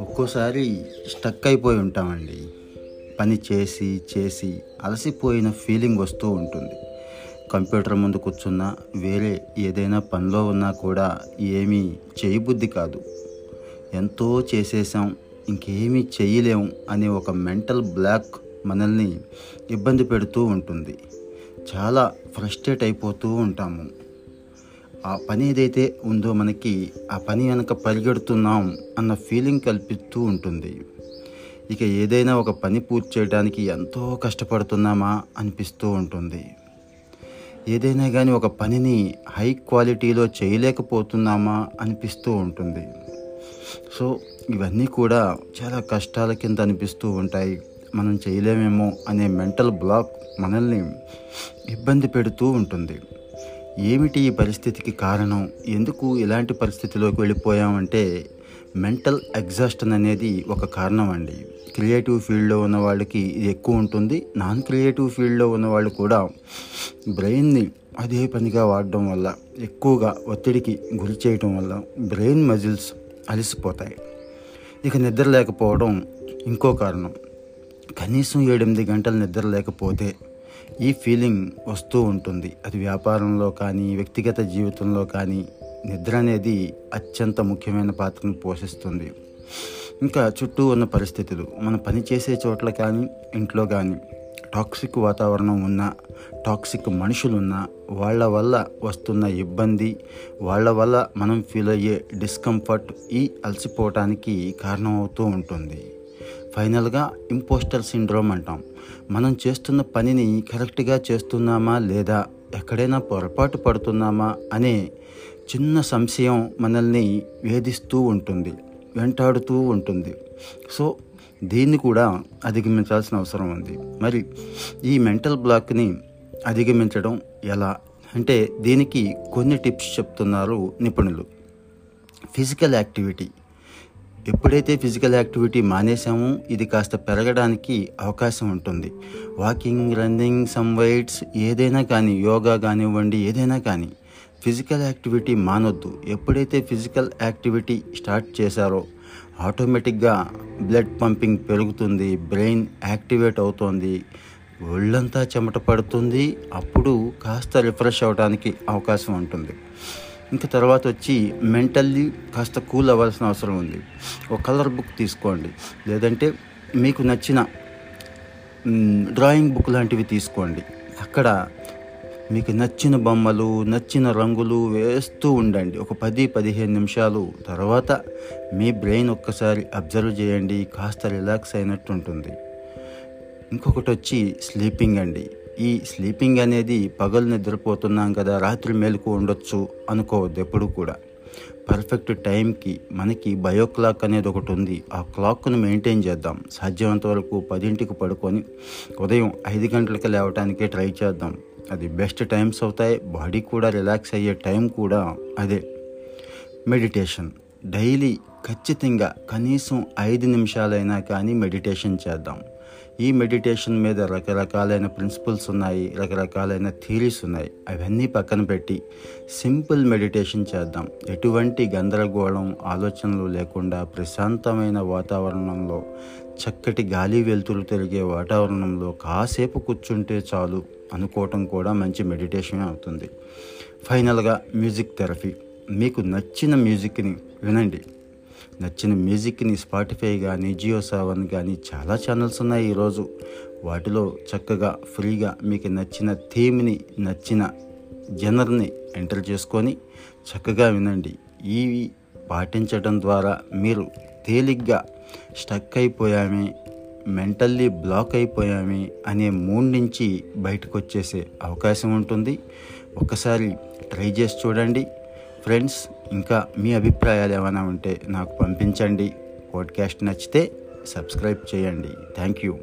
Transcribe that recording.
ఒక్కోసారి స్టక్ అయిపోయి ఉంటామండి. పని చేసి చేసి అలసిపోయిన ఫీలింగ్ వస్తూ ఉంటుంది. కంప్యూటర్ ముందు కూర్చున్నా వేరే ఏదైనా పనిలో ఉన్నా కూడా ఏమీ చేయబుద్ధి కాదు. ఎంతో చేసేసాం ఇంకేమీ చేయలేం అనే ఒక మెంటల్ బ్లాక్ మనల్ని ఇబ్బంది పెడుతూ ఉంటుంది. చాలా ఫ్రస్ట్రేట్ అయిపోతూ ఉంటాము. ఆ పని ఏదైతే ఉందో మనకి ఆ పని వెనక పరిగెడుతున్నాం అన్న ఫీలింగ్ కల్పిస్తూ ఉంటుంది. ఇక ఏదైనా ఒక పని పూర్తి చేయడానికి ఎంతో కష్టపడుతున్నామా అనిపిస్తూ ఉంటుంది. ఏదైనా కానీ ఒక పనిని హై క్వాలిటీలో చేయలేకపోతున్నామా అనిపిస్తూ ఉంటుంది. సో ఇవన్నీ కూడా చాలా కష్టాల కింద అనిపిస్తూ ఉంటాయి. మనం చేయలేమేమో అనే మెంటల్ బ్లాక్ మనల్ని ఇబ్బంది పెడుతూ ఉంటుంది. ఏమిటి ఈ పరిస్థితికి కారణం? ఎందుకు ఇలాంటి పరిస్థితిలోకి వెళ్ళిపోయామంటే మెంటల్ ఎగ్జాస్టన్ అనేది ఒక కారణం అండి. క్రియేటివ్ ఫీల్డ్లో ఉన్న వాళ్ళకి ఇది ఎక్కువ ఉంటుంది. నాన్ క్రియేటివ్ ఫీల్డ్లో ఉన్న వాళ్ళు కూడా బ్రెయిన్ని అదే పనిగా వాడడం వల్ల ఎక్కువగా ఒత్తిడికి గురి చేయడం వల్ల బ్రెయిన్ మజిల్స్ అలసిపోతాయి. ఇక నిద్ర లేకపోవడం ఇంకో కారణం. కనీసం ఏడెనిమిది గంటలు నిద్ర లేకపోతే ఈ ఫీలింగ్ వస్తూ ఉంటుంది. అది వ్యాపారంలో కానీ వ్యక్తిగత జీవితంలో కానీ నిద్ర అనేది అత్యంత ముఖ్యమైన పాత్రను పోషిస్తుంది. ఇంకా చుట్టూ ఉన్న పరిస్థితులు మన పని చేసే చోట్ల కానీ ఇంట్లో కానీ టాక్సిక్ వాతావరణం ఉన్న టాక్సిక్ మనుషులున్న వాళ్ళ వల్ల వస్తున్న ఇబ్బంది వాళ్ళ వల్ల మనం ఫీల్ అయ్యే డిస్కంఫర్ట్ ఈ అలసిపోవటానికి కారణమవుతూ ఉంటుంది. ఫైనల్గా ఇంపోస్టర్ సిండ్రోమ్ అంటాం. మనం చేస్తున్న పనిని కరెక్ట్గా చేస్తున్నామా లేదా ఎక్కడైనా పొరపాటు పడుతున్నామా అనే చిన్న సంశయం మనల్ని వేధిస్తూ ఉంటుంది వెంటాడుతూ ఉంటుంది. సో దీన్ని కూడా అధిగమించాల్సిన అవసరం ఉంది. మరి ఈ మెంటల్ బ్లాక్ని అధిగమించడం ఎలా? అంటే దీనికి కొన్ని టిప్స్ చెప్తున్నారు నిపుణులు. Physical activity. ఎప్పుడైతే ఫిజికల్ యాక్టివిటీ మానేసామో ఇది కాస్త పెరగడానికి అవకాశం ఉంటుంది. వాకింగ్ రన్నింగ్ సమ్ వెయిట్స్ ఏదైనా కానీ యోగా కానివ్వండి ఏదైనా కానీ ఫిజికల్ యాక్టివిటీ మానొద్దు. ఎప్పుడైతే ఫిజికల్ యాక్టివిటీ స్టార్ట్ చేశారో ఆటోమేటిక్గా బ్లడ్ పంపింగ్ పెరుగుతుంది బ్రెయిన్ యాక్టివేట్ అవుతుంది ఒళ్ళంతా చెమట పడుతుంది అప్పుడు కాస్త రిఫ్రెష్ అవడానికి అవకాశం ఉంటుంది. ఇంకా తర్వాత వచ్చి మెంటల్లీ కాస్త కూల్ అవ్వాల్సిన అవసరం ఉంది. ఒక కలర్ బుక్ తీసుకోండి. లేదంటే మీకు నచ్చిన డ్రాయింగ్ బుక్ లాంటివి తీసుకోండి. అక్కడ మీకు నచ్చిన బొమ్మలు నచ్చిన రంగులు వేస్తూ ఉండండి. ఒక పది పదిహేను నిమిషాలు తర్వాత మీ బ్రెయిన్ ఒక్కసారి అబ్జర్వ్ చేయండి. కాస్త రిలాక్స్ అయినట్టు ఉంటుంది ఇంకొకటి వచ్చి స్లీపింగ్ అండి. ఈ స్లీపింగ్ అనేది పగలు నిద్రపోతున్నాం కదా రాత్రి మేలుకు ఉండొచ్చు అనుకోవద్దు ఎప్పుడు కూడా. పర్ఫెక్ట్ టైంకి మనకి బయో క్లాక్ అనేది ఒకటి ఉంది. ఆ క్లాక్ను మెయింటైన్ చేద్దాం. సాధ్యమంత వరకు పదింటికి పడుకొని ఉదయం ఐదు గంటలకి లేవటానికే ట్రై చేద్దాం. అది బెస్ట్ టైమ్స్ అవుతాయి. బాడీ కూడా రిలాక్స్ అయ్యే టైం కూడా అదే. మెడిటేషన్ డైలీ ఖచ్చితంగా కనీసం ఐదు నిమిషాలైనా కానీ మెడిటేషన్ చేద్దాం. ఈ మెడిటేషన్ మీద రకరకాలైన ప్రిన్సిపల్స్ ఉన్నాయి రకరకాలైన థీరీస్ ఉన్నాయి. అవన్నీ పక్కన పెట్టి సింపుల్ మెడిటేషన్ చేద్దాం. ఎటువంటి గందరగోళం ఆలోచనలు లేకుండా ప్రశాంతమైన వాతావరణంలో చక్కటి గాలి వెలుతురు తిరిగే వాతావరణంలో కాసేపు కూర్చుంటే చాలు అనుకోవటం కూడా మంచి మెడిటేషన్ అవుతుంది. ఫైనల్గా మ్యూజిక్ థెరపీ. మీకు నచ్చిన మ్యూజిక్ని వినండి. నచ్చిన మ్యూజిక్ని స్పాటిఫై కానీ జియో సెవెన్ కానీ చాలా ఛానల్స్ ఉన్నాయి ఈరోజు. వాటిలో చక్కగా ఫ్రీగా మీకు నచ్చిన థీమ్ని నచ్చిన జనర్ని ఎంటర్ చేసుకొని చక్కగా వినండి. ఇవి పాటించడం ద్వారా మీరు తేలిగ్గా స్టక్ అయిపోయామే మెంటల్లీ బ్లాక్ అయిపోయామే అనే మూడ్ నుంచి బయటకు వచ్చేసే అవకాశం ఉంటుంది. ఒకసారి ట్రై చేసి చూడండి. ఫ్రెండ్స్ ఇంకా మీ అభిప్రాయాలు ఏమైనా ఉంటే నాకు పంపించండి. పాడ్కాస్ట్ నచ్చితే సబ్స్క్రైబ్ చేయండి. Thank you